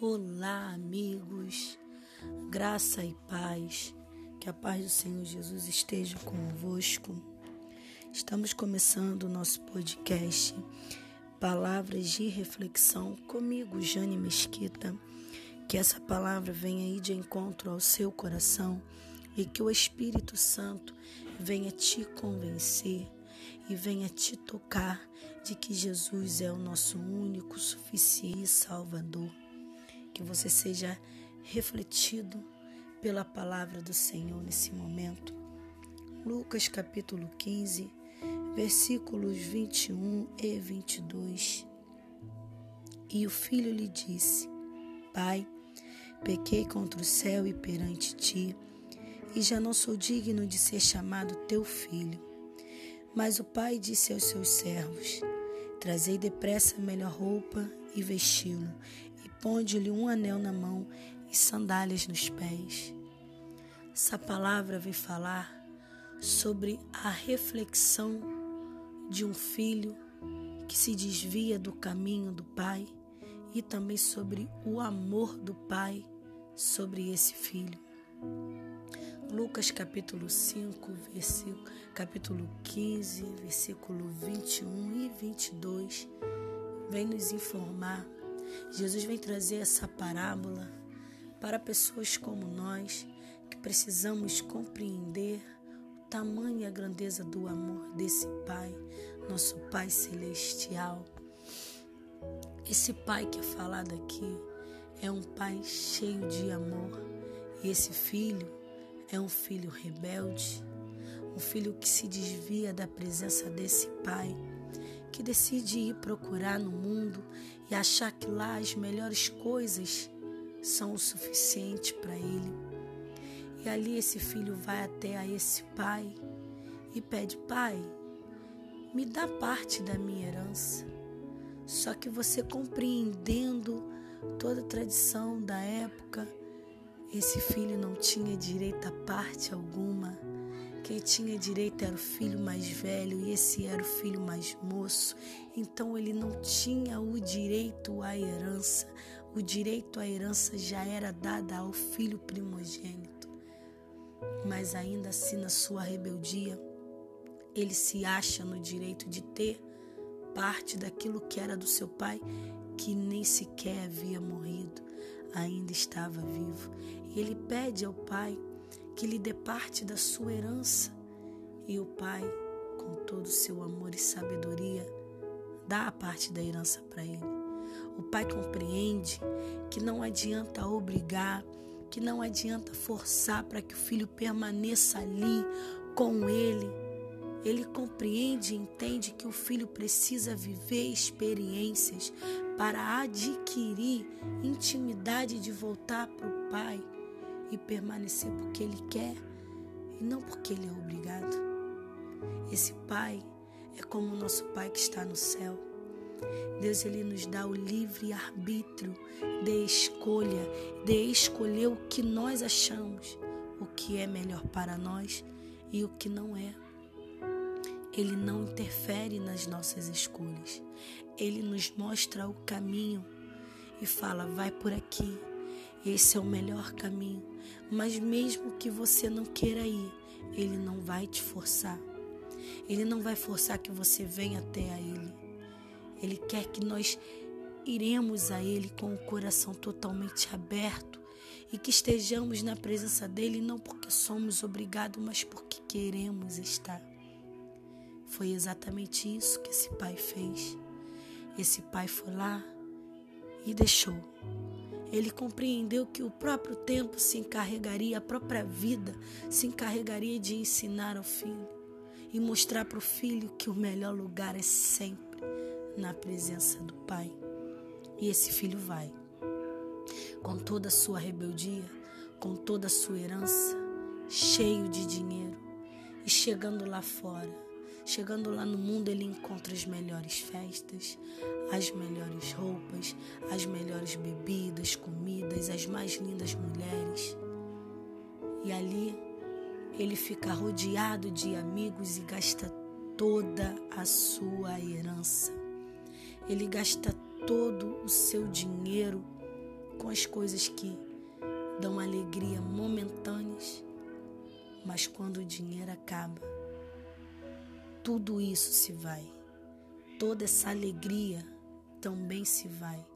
Olá, amigos, graça e paz, que a paz do Senhor Jesus esteja convosco. Estamos começando o nosso podcast Palavras de Reflexão comigo, Jane Mesquita. Que essa palavra venha aí de encontro ao seu coração e que o Espírito Santo venha te convencer e venha te tocar de que Jesus é o nosso único, suficiente Salvador. Que você seja refletido pela palavra do Senhor nesse momento. Lucas capítulo 15, versículos 21 e 22. E o filho lhe disse: Pai, pequei contra o céu e perante ti, e já não sou digno de ser chamado teu filho. Mas o pai disse aos seus servos: Trazei depressa a melhor roupa e vesti-lo, e ponde-lhe um anel na mão e sandálias nos pés. Essa palavra vem falar sobre a reflexão de um filho que se desvia do caminho do pai e também sobre o amor do pai sobre esse filho. Lucas capítulo 5, versículo, capítulo 15, versículo 21 e 22 vem nos informar. Jesus vem trazer essa parábola para pessoas como nós que precisamos compreender o tamanho e a grandeza do amor desse Pai, nosso Pai celestial. Esse Pai que é falado aqui é um Pai cheio de amor e esse filho é um filho rebelde, um filho que se desvia da presença desse pai, que decide ir procurar no mundo e achar que lá as melhores coisas são o suficiente para ele. E ali esse filho vai até a esse pai e pede: Pai, me dá parte da minha herança. Só que você compreendendo toda a tradição da época, esse filho não tinha direito a parte alguma. Quem tinha direito era o filho mais velho e esse era o filho mais moço. Então ele não tinha o direito à herança. O direito à herança já era dada ao filho primogênito. Mas ainda assim, na sua rebeldia, ele se acha no direito de ter parte daquilo que era do seu pai, que nem sequer havia morrido ainda estava vivo. Ele pede ao pai que lhe dê parte da sua herança. E o pai, com todo o seu amor e sabedoria, dá a parte da herança para ele. O pai compreende que não adianta obrigar, que não adianta forçar para que o filho permaneça ali com ele ele compreende e entende que o filho precisa viver experiências para adquirir intimidade de voltar para o pai e permanecer porque ele quer e não porque ele é obrigado. Esse pai é como o nosso pai que está no céu. Deus ele nos dá o livre arbítrio de escolha, de escolher o que nós achamos, o que é melhor para nós e o que não é. Ele não interfere nas nossas escolhas. Ele nos mostra o caminho e fala: vai por aqui. Esse é o melhor caminho. Mas mesmo que você não queira ir, ele não vai te forçar. Ele não vai forçar que você venha até a ele. Ele quer que nós iremos a ele com o coração totalmente aberto e que estejamos na presença dele não porque somos obrigados, mas porque queremos estar. Foi exatamente isso que esse pai fez. Esse pai foi lá e deixou. Ele compreendeu que o próprio tempo se encarregaria, a própria vida se encarregaria de ensinar ao filho e mostrar para o filho que o melhor lugar é sempre na presença do pai. E esse filho vai, com toda a sua rebeldia, com toda a sua herança, cheio de dinheiro, e chegando lá fora, Chegando lá no mundo, ele encontra as melhores festas, as melhores roupas, as melhores bebidas, comidas, as mais lindas mulheres. E ali ele fica rodeado de amigos e gasta toda a sua herança. Ele gasta todo o seu dinheiro com as coisas que dão alegria momentâneas, mas quando o dinheiro acaba, tudo isso se vai. Toda essa alegria também se vai,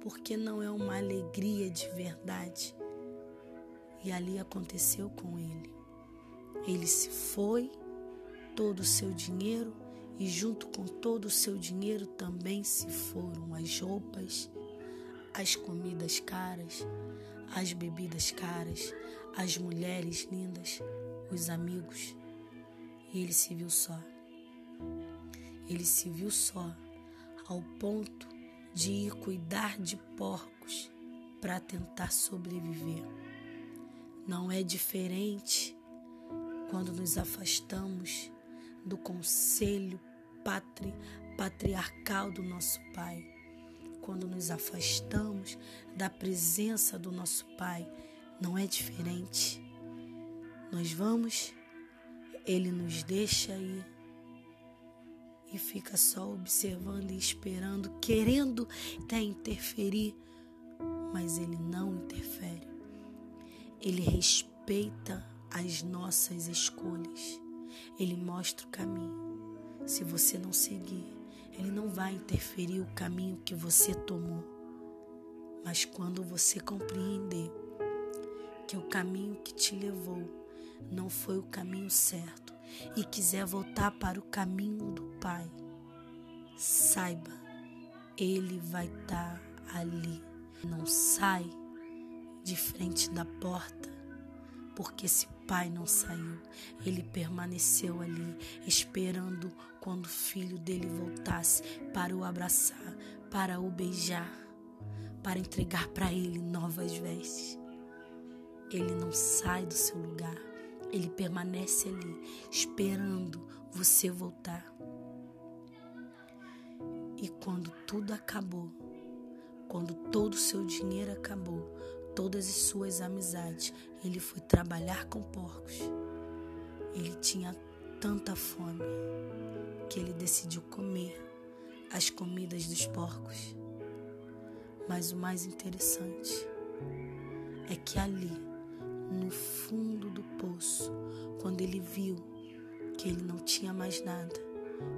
porque não é uma alegria de verdade. E ali aconteceu com ele. Ele se foi, todo o seu dinheiro, e junto com todo o seu dinheiro também se foram as roupas, as comidas caras, as bebidas caras, as mulheres lindas, os amigos. E ele se viu só. Ele se viu só, ao ponto de ir cuidar de porcos para tentar sobreviver. Não é diferente quando nos afastamos do conselho patri, patriarcal do nosso Pai, quando nos afastamos da presença do nosso Pai, não é diferente. Nós vamos, Ele nos deixa aí fica só observando e esperando, querendo até interferir, mas Ele não interfere. Ele respeita as nossas escolhas. Ele mostra o caminho. Se você não seguir, ele não vai interferir o caminho que você tomou. Mas quando você compreender que o caminho que te levou não foi o caminho certo e quiser voltar para o caminho do Pai, saiba, Ele vai estar ali. Não sai de frente da porta porque esse pai não saiu, ele permaneceu ali, esperando quando o filho dele voltasse para o abraçar, para o beijar, para entregar para ele novas vestes. Ele não sai do seu lugar, ele permanece ali, esperando você voltar. E quando tudo acabou, quando todo o seu dinheiro acabou, todas as suas amizades. Ele foi trabalhar com porcos. Ele tinha tanta fome que ele decidiu comer as comidas dos porcos. Mas o mais interessante é que ali, no fundo do poço, quando ele viu que ele não tinha mais nada,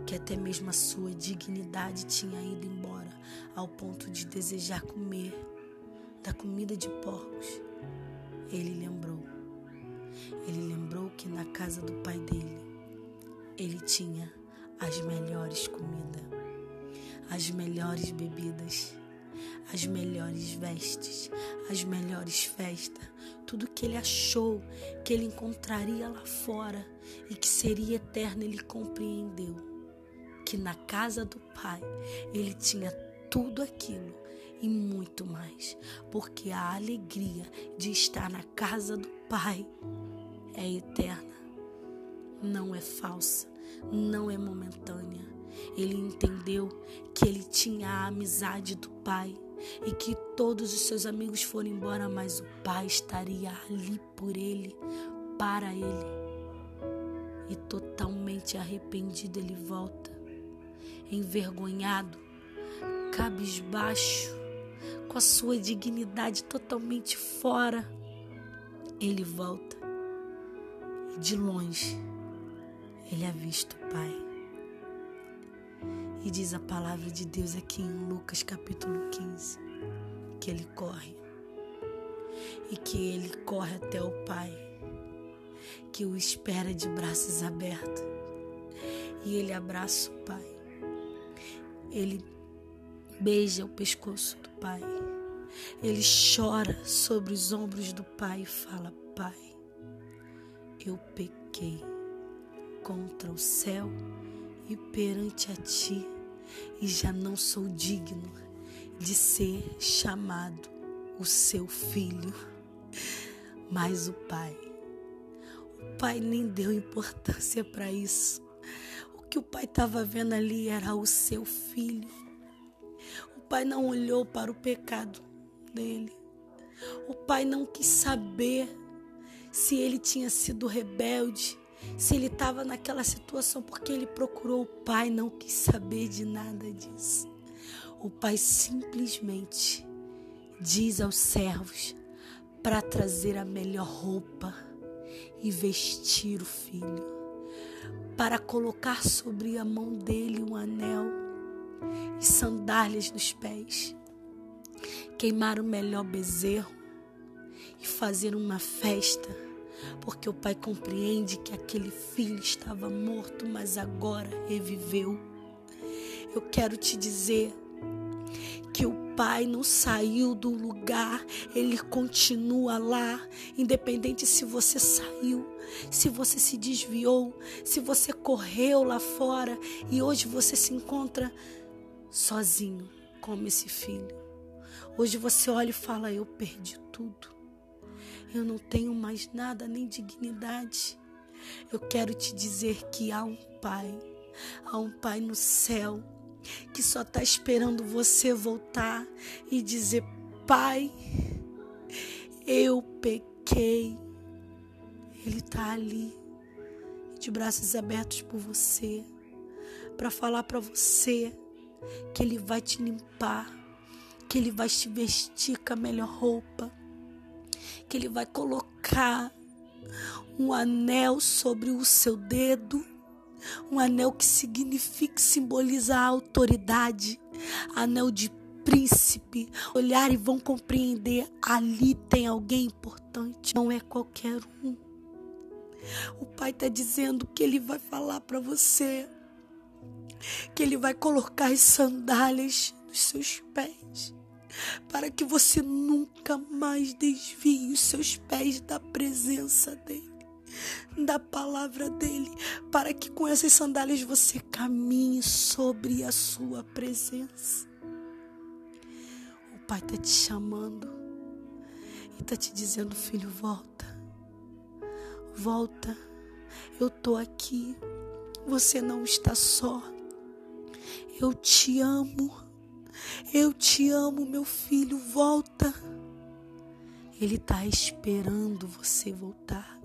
que até mesmo a sua dignidade tinha ido embora, ao ponto de desejar comer da comida de porcos, ele lembrou. Ele lembrou que na casa do pai dele, ele tinha as melhores comidas, as melhores bebidas, as melhores vestes, as melhores festas, tudo que ele achou que ele encontraria lá fora e que seria eterno, ele compreendeu que na casa do pai ele tinha tudo aquilo e muito mais, porque a alegria de estar na casa do Pai é eterna, não é falsa, não é momentânea. Ele entendeu que ele tinha a amizade do Pai e que todos os seus amigos foram embora, mas o Pai estaria ali por ele, para ele. E totalmente arrependido, ele volta, envergonhado, cabisbaixo, com a sua dignidade totalmente fora, ele volta e de longe ele avista o Pai. E diz a palavra de Deus aqui em Lucas capítulo 15 que ele corre e que ele corre até o Pai, que o espera de braços abertos. E ele abraça o Pai. Ele beija o pescoço do pai. Ele chora sobre os ombros do pai e fala: Pai, eu pequei contra o céu e perante a ti, e já não sou digno de ser chamado o seu filho. Mas o pai, o pai nem deu importância para isso. O que o pai estava vendo ali era o seu filho pai não olhou para o pecado dele. O pai não quis saber se ele tinha sido rebelde, se ele estava naquela situação, porque ele procurou o pai, não quis saber de nada disso. O pai simplesmente diz aos servos para trazer a melhor roupa e vestir o filho, para colocar sobre a mão dele um anel e sandálias nos pés, queimar o melhor bezerro e fazer uma festa, porque o pai compreende que aquele filho estava morto, mas agora reviveu. Eu quero te dizer que o Pai não saiu do lugar, Ele continua lá, independente se você saiu, se você se desviou, se você correu lá fora e hoje você se encontra sozinho como esse filho. Hoje você olha e fala: Eu perdi tudo, eu não tenho mais nada, nem dignidade. Eu quero te dizer que há um Pai, há um Pai no céu que só está esperando você voltar e dizer: Pai, eu pequei. Ele está ali, de braços abertos por você, para falar para você que Ele vai te limpar, que Ele vai te vestir com a melhor roupa, que Ele vai colocar um anel sobre o seu dedo um anel que significa, simboliza a autoridade, anel de príncipe. Olhar e vão compreender: ali tem alguém importante, não é qualquer um. O Pai está dizendo que Ele vai falar para você, que Ele vai colocar as sandálias nos seus pés, para que você nunca mais desvie os seus pés da presença dEle da palavra dele, para que com essas sandálias você caminhe sobre a sua presença. O Pai está te chamando e está te dizendo, filho, volta, volta, eu estou aqui, você não está só, eu te amo, eu te amo, meu filho, volta. Ele está esperando você voltar.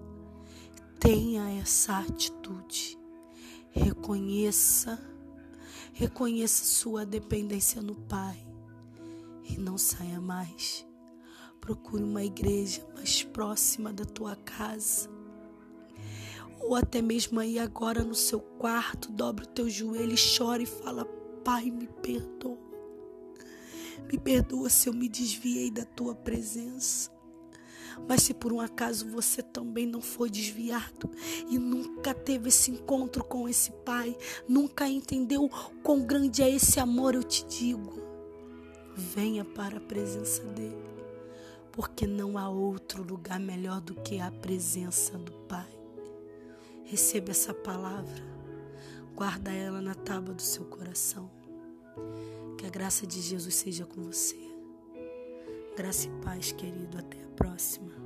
Tenha essa atitude. Reconheça, reconheça sua dependência no Pai e não saia mais. Procure uma igreja mais próxima da tua casa. Ou até mesmo aí agora no seu quarto, dobra o teu joelho e chora e fala: Pai, me perdoa. Me perdoa se eu me desviei da tua presença. Mas se por um acaso você também não foi desviado e nunca teve esse encontro com esse Pai, nunca entendeu quão grande é esse amor, eu te digo, venha para a presença dele, porque não há outro lugar melhor do que a presença do Pai. Receba essa palavra, guarda ela na tábua do seu coração. Que a graça de Jesus seja com você. Graça e paz, querido. Até a próxima.